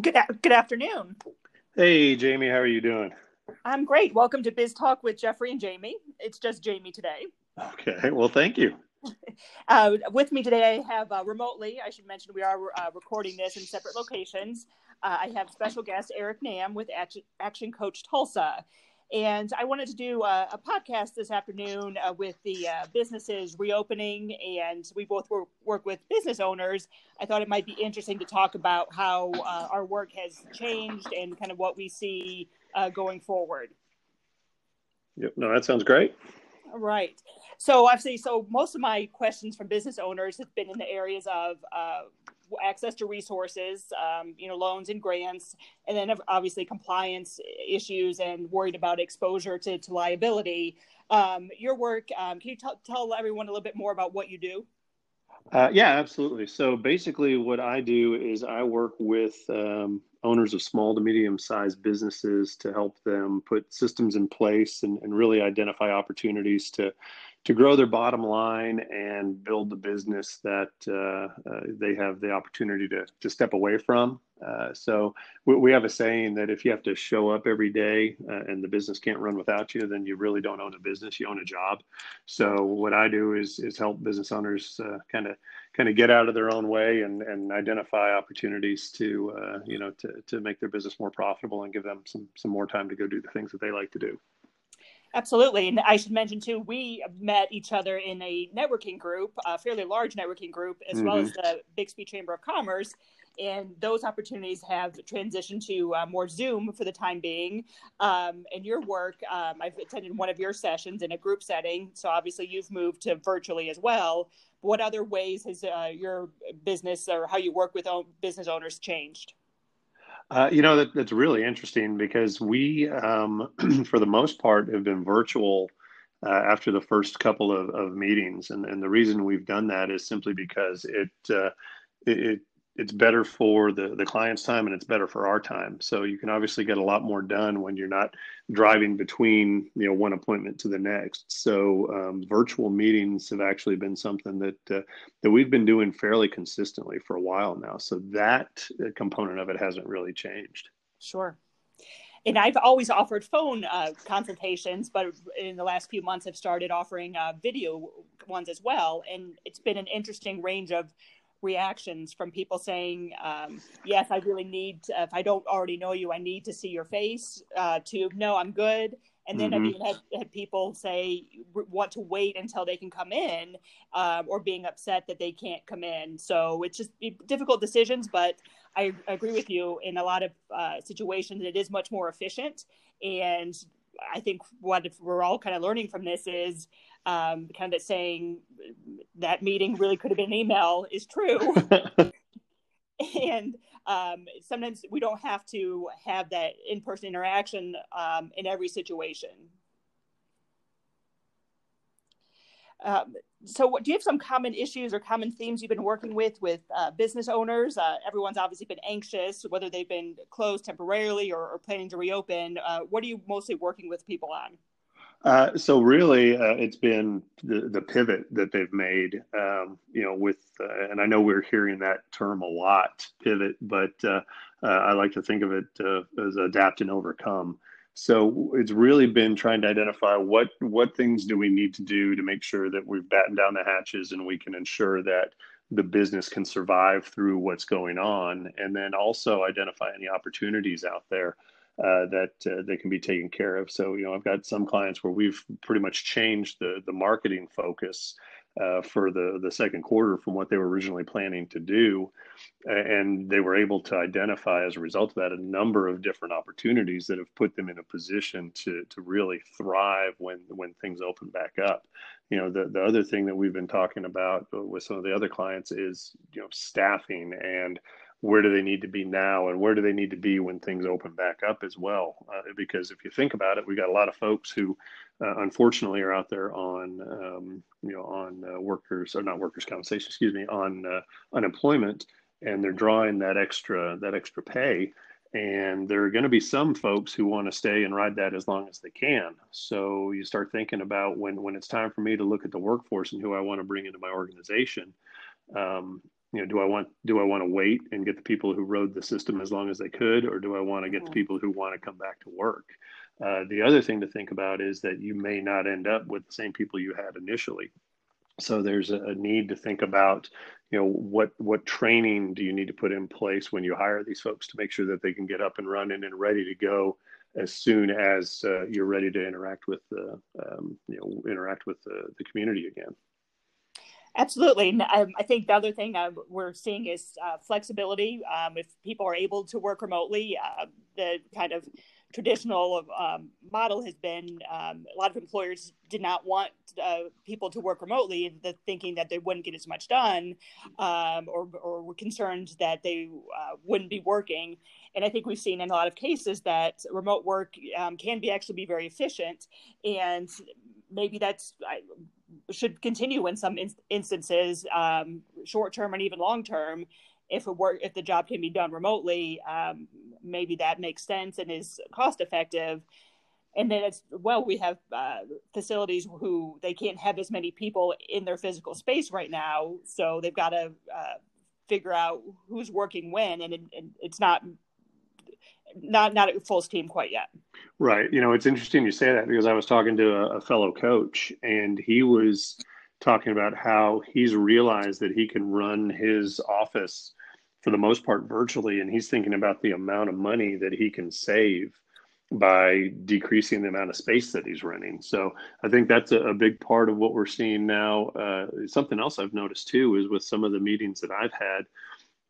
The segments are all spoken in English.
Good, good afternoon. Hey, Jamie, how are you doing? I'm great. Welcome to Biz Talk with Jeffrey and Jamie. It's just Jamie today. Okay, well, thank you. Uh, with me today, I have uh, remotely, I should mention we are uh, recording this in separate locations. Uh, I have special guest Eric Knam with Action, Action Coach Tulsa. And I wanted to do a, a podcast this afternoon uh, with the uh, businesses reopening, and we both work, work, with business owners. I thought it might be interesting to talk about how uh, our work has changed and kind of what we see uh, going forward. Yep, no, that sounds great. Right. So obviously, so most of my questions from business owners have been in the areas of uh, access to resources, um, you know, loans and grants, and then obviously compliance issues and worried about exposure to, to liability. Um, your work, um, can you t- tell everyone a little bit more about what you do? Uh, yeah, absolutely. So basically, what I do is I work with um, owners of small to medium sized businesses to help them put systems in place and, and really identify opportunities to to grow their bottom line and build the business that uh, uh, they have the opportunity to, to step away from. Uh, so we, we, have a saying that if you have to show up every day uh, and the business can't run without you, then you really don't own a business. You own a job. So what I do is is help business owners kind of kind of get out of their own way and, and identify opportunities to uh, you know to, to make their business more profitable and give them some some more time to go do the things that they like to do. Absolutely. And I should mention too, we met each other in a networking group, a fairly large networking group, as mm-hmm. well as the Bixby Chamber of Commerce. And those opportunities have transitioned to uh, more Zoom for the time being. Um, and your work, um, I've attended one of your sessions in a group setting. So obviously you've moved to virtually as well. What other ways has uh, your business or how you work with business owners changed? Uh, you know, that, that's really interesting because we, um, for the most part, have been virtual uh, after the first couple of, of meetings. And, and the reason we've done that is simply because it, uh, it, it's better for the the client's time and it's better for our time. So you can obviously get a lot more done when you're not driving between you know one appointment to the next. So um, virtual meetings have actually been something that uh, that we've been doing fairly consistently for a while now. So that uh, component of it hasn't really changed. Sure. And I've always offered phone uh, consultations, but in the last few months, I've started offering uh, video ones as well. And it's been an interesting range of reactions from people saying, um, "Yes, I really need. To, if I don't already know you, I need to see your face." Uh, to no, I'm good. And then mm-hmm. I mean, had, had people say want to wait until they can come in, um, or being upset that they can't come in. So it's just difficult decisions. But I agree with you in a lot of uh, situations. It is much more efficient, and I think what we're all kind of learning from this is um, kind of saying that meeting really could have been an email is true. and um, sometimes we don't have to have that in-person interaction um, in every situation. Um, so, do you have some common issues or common themes you've been working with with uh, business owners? Uh, everyone's obviously been anxious, whether they've been closed temporarily or, or planning to reopen. Uh, what are you mostly working with people on? Uh, so really, uh, it's been the, the pivot that they've made. Um, you know, with uh, and I know we're hearing that term a lot, pivot, but uh, uh, I like to think of it uh, as adapt and overcome. So it's really been trying to identify what what things do we need to do to make sure that we've battened down the hatches and we can ensure that the business can survive through what's going on, and then also identify any opportunities out there uh, that uh, they can be taken care of. So, you know, I've got some clients where we've pretty much changed the the marketing focus uh, for the the second quarter from what they were originally planning to do, and they were able to identify as a result of that a number of different opportunities that have put them in a position to to really thrive when when things open back up. You know, the the other thing that we've been talking about with some of the other clients is you know staffing and where do they need to be now and where do they need to be when things open back up as well? Uh, because if you think about it we got a lot of folks who uh, unfortunately are out there on um, you know on uh, workers or not workers compensation excuse me on uh, unemployment and they're drawing that extra that extra pay. And there are going to be some folks who want to stay and ride that as long as they can. So you start thinking about when when it's time for me to look at the workforce and who i want to bring into my organization um, you know, do I want do I want to wait and get the people who rode the system as long as they could, or do I want to get the people who want to come back to work? Uh, the other thing to think about is that you may not end up with the same people you had initially. So there's a, a need to think about, you know, what what training do you need to put in place when you hire these folks to make sure that they can get up and running and ready to go as soon as uh, you're ready to interact with the, um, you know, interact with the, the community again. Absolutely. And um, I think the other thing uh, we're seeing is uh, flexibility. Um, if people are able to work remotely, uh, the kind of traditional um, model has been um, a lot of employers did not want uh, people to work remotely, the thinking that they wouldn't get as much done, um, or, or were concerned that they uh, wouldn't be working. And I think we've seen in a lot of cases that remote work can be actually be very efficient, and maybe that's I, should continue in some in- instances, um, short term and even long term if it work if the job can be done remotely um, maybe that makes sense and is cost effective and then it's well we have uh, facilities who they can't have as many people in their physical space right now. So they've got to uh, figure out who's working when and, it, and it's not not not at full steam quite yet. Right. You know it's interesting you say that because i was talking to a, a fellow coach and he was talking about how he's realized that he can run his office for the most part virtually and he's thinking about the amount of money that he can save by decreasing the amount of space that he's renting so i think that's a, a big part of what we're seeing now. Uh, something else i've noticed too is with some of the meetings that i've had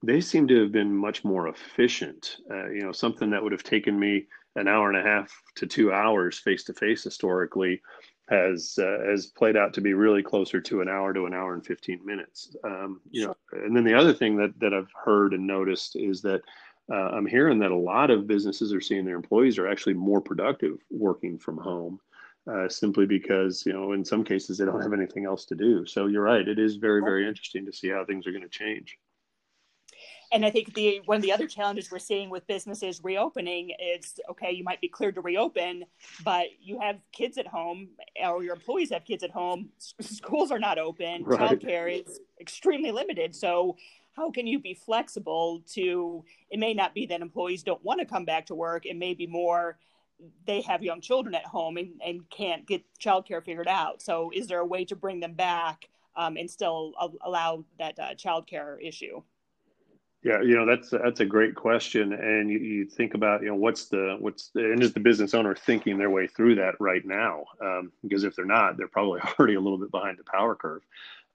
they seem to have been much more efficient. Uh, you know something that would have taken me an hour and a half to two hours face to face historically has uh, has played out to be really closer to an hour to an hour and 15 minutes. Um, you know and then the other thing that that i've heard and noticed is that uh, i'm hearing that a lot of businesses are seeing their employees are actually more productive working from home uh, simply because you know in some cases they don't have anything else to do. So you're right it is very very interesting to see how things are going to change and I think the one of the other challenges we're seeing with businesses reopening is okay, you might be cleared to reopen, but you have kids at home, or your employees have kids at home. Schools are not open. Right. Childcare is extremely limited. So how can you be flexible to? It may not be that employees don't want to come back to work. It may be more they have young children at home and, and can't get childcare figured out. So is there a way to bring them back um, and still allow that uh, childcare issue? Yeah, you know that's that's a great question, and you, you think about you know what's the what's the, and is the business owner thinking their way through that right now? Um, because if they're not, they're probably already a little bit behind the power curve.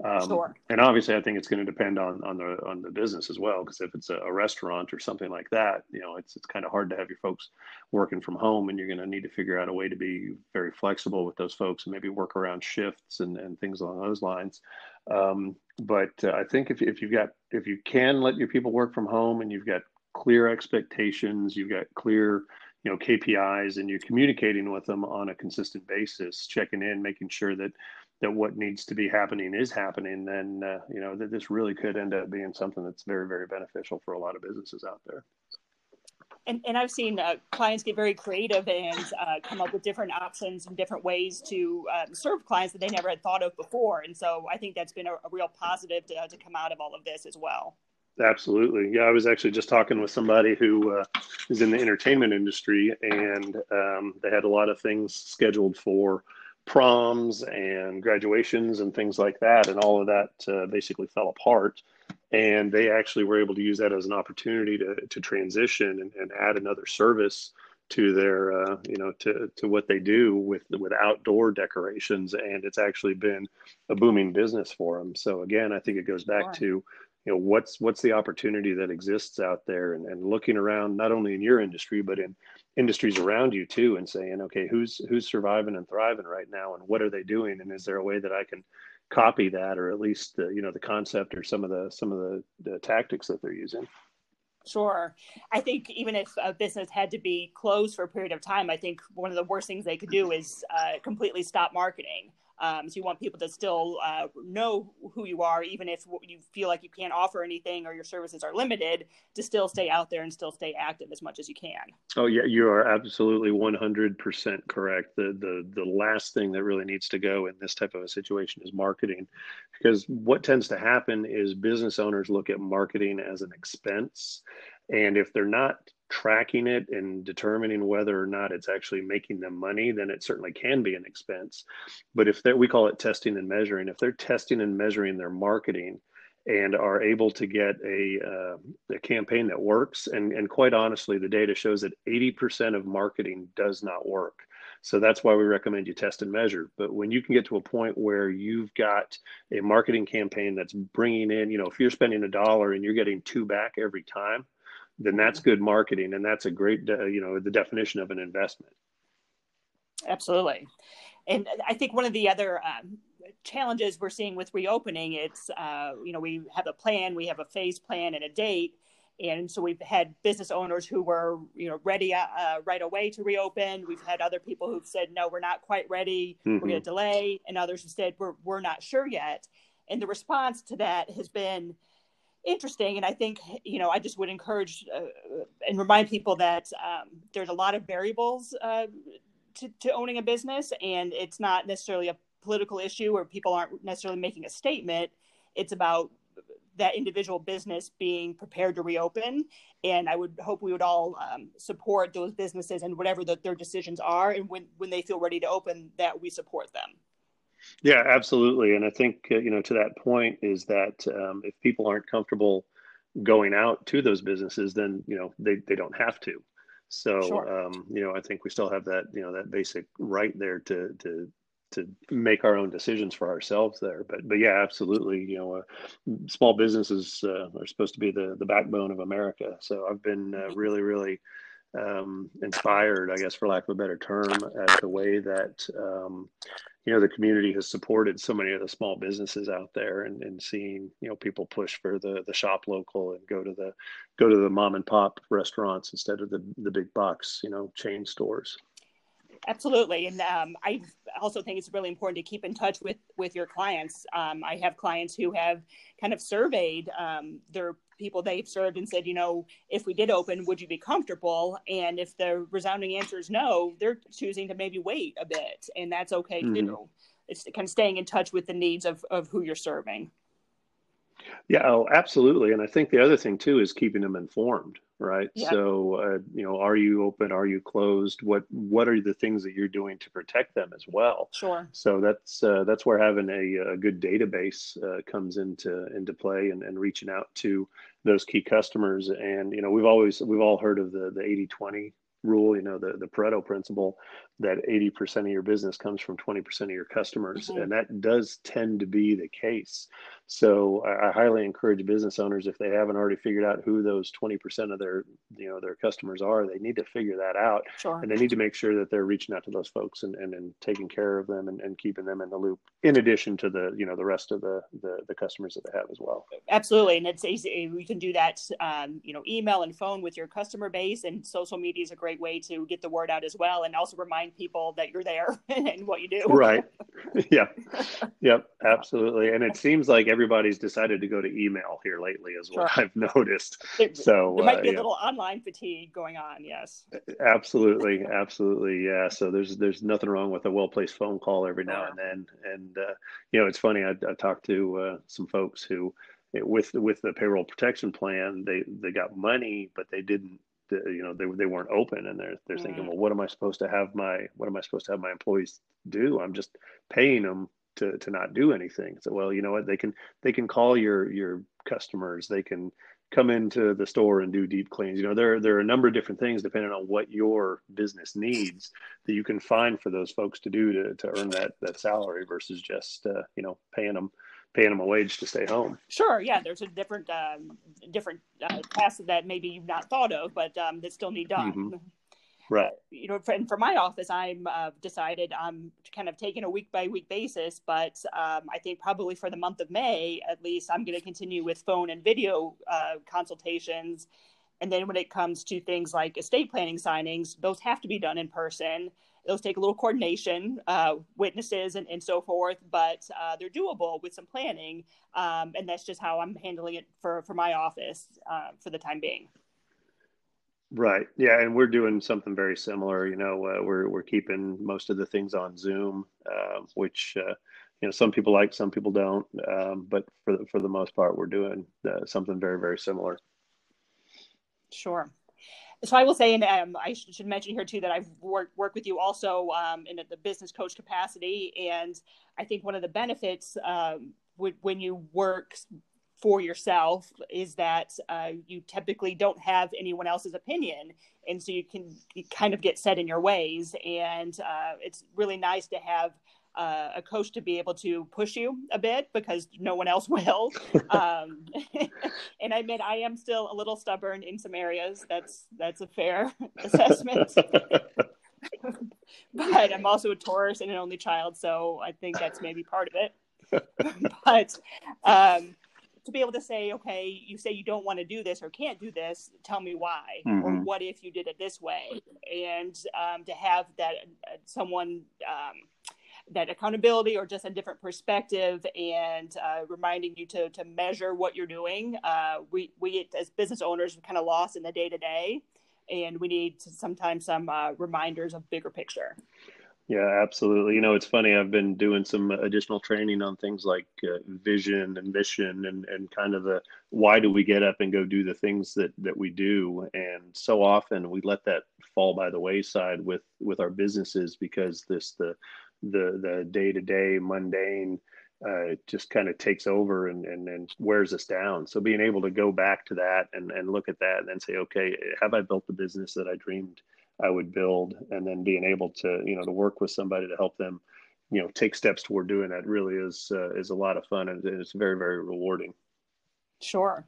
Um, sure. And obviously, I think it's going to depend on on the on the business as well. Because if it's a, a, restaurant or something like that, you know, it's it's kind of hard to have your folks working from home, and you're going to need to figure out a way to be very flexible with those folks, and maybe work around shifts and and things along those lines. Um, but uh, I think if if you've got if you can let your people work from home, and you've got clear expectations, you've got clear you know KPIs, and you're communicating with them on a consistent basis, checking in, making sure that that what needs to be happening is happening, then uh, you know that this really could end up being something that's very, very beneficial for a lot of businesses out there. And, and I've seen uh, clients get very creative and uh, come up with different options and different ways to um, serve clients that they never had thought of before. And so I think that's been a, a real positive to, to come out of all of this as well. Absolutely. Yeah, I was actually just talking with somebody who uh, is in the entertainment industry, and um, they had a lot of things scheduled for proms and graduations and things like that, and all of that uh, basically fell apart. And they actually were able to use that as an opportunity to to transition and, and add another service to their uh, you know to to what they do with with outdoor decorations, and it's actually been a booming business for them. So again, I think it goes back sure. to you know what's what's the opportunity that exists out there and, and looking around not only in your industry but in industries around you too and saying okay who's who's surviving and thriving right now and what are they doing and is there a way that i can copy that or at least the, you know the concept or some of the some of the, the tactics that they're using Sure. I think even if a business had to be closed for a period of time, I think one of the worst things they could do is uh, completely stop marketing Um, so you want people to still uh, know who you are, even if you feel like you can't offer anything or your services are limited, to still stay out there and still stay active as much as you can. Oh yeah, you are absolutely 100% correct. The the the last thing that really needs to go in this type of a situation is marketing, because what tends to happen is business owners look at marketing as an expense, and if they're not tracking it and determining whether or not it's actually making them money, then it certainly can be an expense. But if we call it testing and measuring, if they're testing and measuring their marketing and are able to get a, uh, a campaign that works, and, and quite honestly, the data shows that 80% of marketing does not work. So that's why we recommend you test and measure. But when you can get to a point where you've got a marketing campaign that's bringing in, you know, if you're spending a dollar and you're getting two back every time, then that's good marketing and that's a great you know the definition of an investment. Absolutely. And i think one of the other um, challenges we're seeing with reopening it's uh, you know we have a plan we have a phase plan and a date and so we've had business owners who were you know ready uh, right away to reopen. We've had other people who've said no we're not quite ready. Mm-hmm. we're going to delay and others have said we're, we're not sure yet. And the response to that has been interesting. And I think, you know, I just would encourage uh, and remind people that um, there's a lot of variables uh, to, to owning a business, and it's not necessarily a political issue where people aren't necessarily making a statement. It's about that individual business being prepared to reopen. And I would hope we would all um, support those businesses and whatever the, their decisions are. And when, when they feel ready to open, that we support them. Yeah, absolutely. And I think, uh, you know, to that point is that um, if people aren't comfortable going out to those businesses, then, you know, they, they don't have to. So, sure. um, you know, I think we still have that, you know, that basic right there to, to, to make our own decisions for ourselves there. But, but yeah, absolutely. You know, uh, small businesses uh, are supposed to be the, the backbone of America. So I've been uh, mm-hmm. really, really um, inspired, I guess, for lack of a better term, at the way that um, you know the community has supported so many of the small businesses out there, and, and seeing you know people push for the the shop local and go to the go to the mom and pop restaurants instead of the the big box you know chain stores. Absolutely, and um, I also think it's really important to keep in touch with with your clients. Um, I have clients who have kind of surveyed um, their people they've served and said, you know, if we did open, would you be comfortable? And if the resounding answer is no, they're choosing to maybe wait a bit, and that's okay mm-hmm. too. It's kind of staying in touch with the needs of of who you're serving. Yeah, oh, absolutely. And I think the other thing too is keeping them informed, right? Yeah. So, uh, you know, are you open? Are you closed? What What are the things that you're doing to protect them as well? Sure. So that's uh, that's where having a, a good database uh, comes into into play, and, and reaching out to those key customers. And you know, we've always we've all heard of the the 80-20 rule, you know, the, the Pareto principle that 80% of your business comes from 20% of your customers. Mm-hmm. And that does tend to be the case. So I, I, highly encourage business owners, if they haven't already figured out who those 20% of their, you know, their customers are, they need to figure that out. Sure. And they need to make sure that they're reaching out to those folks and, and, and taking care of them and, and keeping them in the loop in addition to the, you know, the rest of the, the, the customers that they have as well. Absolutely. And it's easy. We can do that, um, you know, email and phone with your customer base and social media is a great way to get the word out as well. And also remind people that you're there and what you do. Right. yeah. Yep. Absolutely. And it seems like everybody's decided to go to email here lately, as well. Sure. I've noticed. There, so there might be uh, a little online fatigue going on. Yes. Absolutely. Absolutely. Yeah. So there's there's nothing wrong with a well placed phone call every now and then. And uh, you know, it's funny. I, I talked to uh, some folks who with with the payroll protection plan they they got money but they didn't you know they, they weren't open and they're they're thinking well what am i supposed to have my what am i supposed to have my employees do? I'm just paying them to to not do anything. So well you know what? They can they can call your your customers. They can come into the store and do deep cleans. You know there there are a number of different things depending on what your business needs that you can find for those folks to do to, to earn that that salary versus just uh, you know paying them paying them a wage to stay home. Sure, yeah, there's a different um, different uh, tasks that maybe you've not thought of, but um, that still need done. Mm-hmm. Right. You know, for, and for my office, I'm uh, decided I'm kind of taking a week by week basis, but um, I think probably for the month of May, at least, I'm going to continue with phone and video uh, consultations. And then when it comes to things like estate planning signings, those have to be done in person those take a little coordination, uh, witnesses, and, and so forth, but uh, they're doable with some planning. Um, and that's just how I'm handling it for, for my office uh, for the time being. Right. Yeah, and we're doing something very similar. You know, uh, we're we're keeping most of the things on Zoom, uh, which uh, you know some people like, some people don't. Um, but for the, for the most part, we're doing uh, something very very similar. Sure. So I will say, and um, I should mention here too that I've worked with you also um, in the business coach capacity, and I think one of the benefits um, when you work for yourself is that uh, you typically don't have anyone else's opinion. And so you can you kind of get set in your ways. And uh, it's really nice to have uh, a coach to be able to push you a bit because no one else will um, and i admit i am still a little stubborn in some areas that's that's a fair assessment but i'm also a taurus and an only child so i think that's maybe part of it but um, to be able to say, okay, you say you don't want to do this or can't do this, tell me why, mm-hmm. or what if you did it this way, and um, to have that uh, someone. That accountability or just a different perspective and uh, reminding you to, to measure what you're doing. Uh, we, we as business owners kind of lost in the day to day and we need to, sometimes some uh, reminders of bigger picture. Yeah, absolutely. You know, it's funny. I've been doing some additional training on things like uh, vision and mission, and and kind of the why do we get up and go do the things that that we do. And so often we let that fall by the wayside with with our businesses because this the the the day to day mundane uh, just kind of takes over and, and and wears us down. So being able to go back to that and and look at that and then say, okay, have I built the business that I dreamed? I would build, and then being able to you know to work with somebody to help them you know take steps toward doing that really is uh, is a lot of fun and it's very very rewarding. Sure.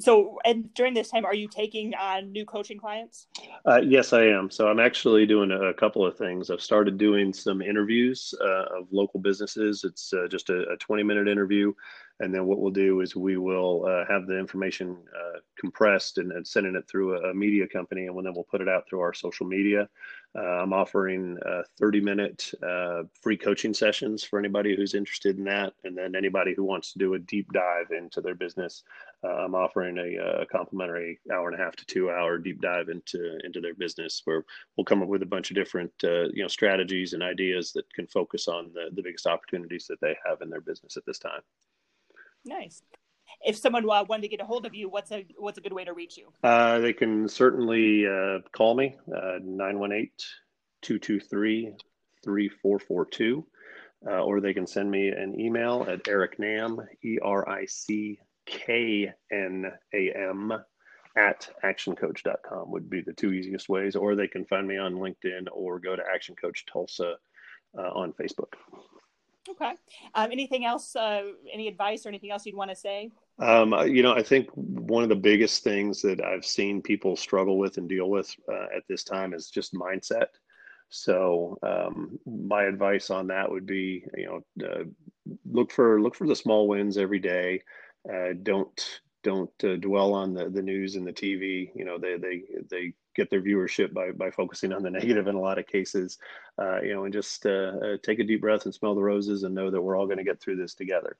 So, and during this time, are you taking on new coaching clients? Uh, yes, I am. So, I'm actually doing a, couple of things. I've started doing some interviews uh, of local businesses. It's uh, just a, a, 20 minute interview. And then what we'll do is we will uh, have the information uh, compressed and, and, sending it through a, a, media company. And then we'll put it out through our social media. Uh, I'm offering 30 minute free coaching sessions for anybody who's interested in that. And then anybody who wants to do a deep dive into their business, I'm offering a, a, complimentary hour and a half to two hour deep dive into into their business, where we'll come up with a bunch of different uh, you know strategies and ideas that can focus on the, the biggest opportunities that they have in their business at this time. Nice. If someone uh, wanted to get a hold of you, what's a what's a good way to reach you? Uh, they can certainly uh, call me uh, 918 223 3442 uh, or they can send me an email at Eric Knam, E R I C K N A M at actioncoach.com would be the two easiest ways, or they can find me on LinkedIn or go to Action Coach Tulsa uh, on Facebook. Okay. Um, anything else? Uh, any advice or anything else you'd want to say? Um, you know, I think one of the biggest things that I've seen people struggle with and deal with uh, at this time is just mindset. So um, my advice on that would be, you know, uh, look for look for the small wins every day. Uh, don't don't uh, dwell on the, the news and the TV. You know, they they they get their viewership by by focusing on the negative in a lot of cases. Uh, you know, and just uh, uh, take a deep breath and smell the roses and know that we're all going to get through this together.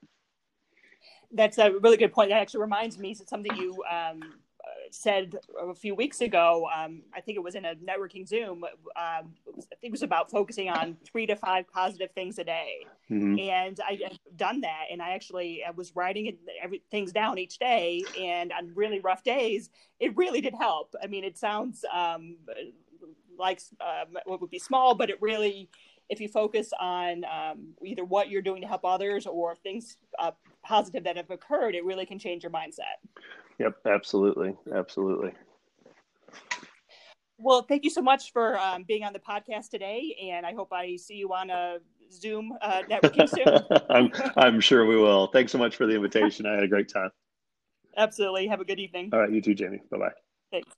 That's a really good point. That actually reminds me of something you um, said a few weeks ago, um, I think it was in a networking Zoom. Um, I think it was about focusing on three to five positive things a day, mm-hmm. and I, have done that. And I actually I was writing every, things down each day, and on really rough days, it really did help. I mean, it sounds um, like uh, what would be small, but it really if you focus on um, either what you're doing to help others or things uh, positive that have occurred, it really can change your mindset. Yep, absolutely, absolutely. Well, thank you so much for um, being on the podcast today, and I hope I see you on a Zoom uh, networking soon. I'm, I'm sure we will. Thanks so much for the invitation. I had a great time. Absolutely. Have a good evening. All right, you too, Jamie. Bye bye. Thanks.